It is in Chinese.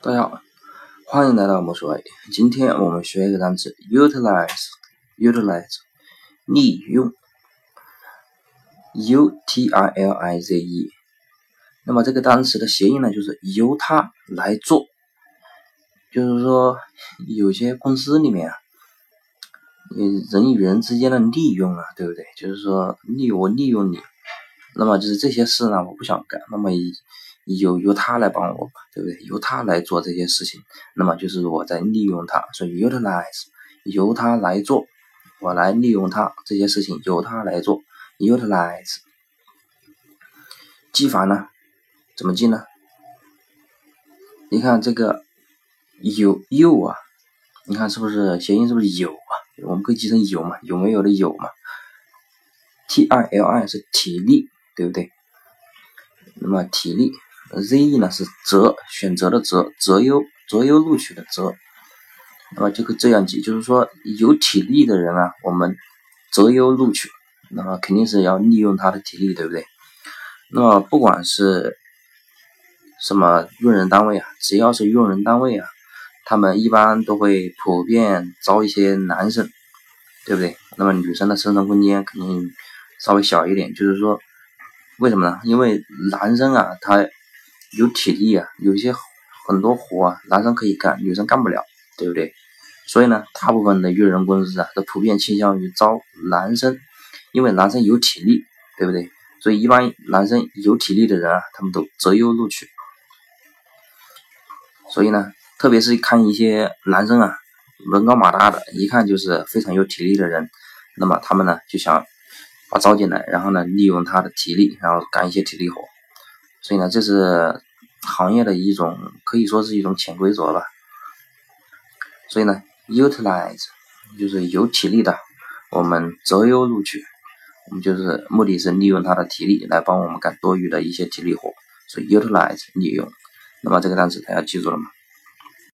大家好，欢迎来到魔术 A。今天我们学一个单词，utilize，utilize，利用，u t i l i z e。那么这个单词的谐音呢，就是由它来做。就是说，有些公司里面啊，人与人之间的利用啊，对不对？就是说，利我利用你，那么就是这些事呢，我不想干，那么。由由他来帮我，对不对？由他来做这些事情，那么就是我在利用他，所以 utilize 由他来做，我来利用他这些事情，由他来做 utilize。记法呢？怎么记呢？你看这个有有啊，你看是不是谐音？是不是有啊？我们可以记成有嘛？有没有的有嘛？T I L I 是体力，对不对？那么体力。Ze 呢是择选择的择择优择优录取的择，那么就可以这样记，就是说有体力的人啊，我们择优录取，那么肯定是要利用他的体力，对不对？那么不管是什么用人单位啊，只要是用人单位啊，他们一般都会普遍招一些男生，对不对？那么女生的生存空间肯定稍微小一点，就是说为什么呢？因为男生啊，他有体力啊，有一些很多活啊，男生可以干，女生干不了，对不对？所以呢，大部分的育人公司啊，都普遍倾向于招男生，因为男生有体力，对不对？所以一般男生有体力的人啊，他们都择优录取。所以呢，特别是看一些男生啊，人高马大的，一看就是非常有体力的人，那么他们呢就想把招进来，然后呢利用他的体力，然后干一些体力活。所以呢，这是行业的一种，可以说是一种潜规则吧。所以呢，utilize 就是有体力的，我们择优录取，我们就是目的是利用他的体力来帮我们干多余的一些体力活，所以 utilize 利用。那么这个单词大家记住了吗？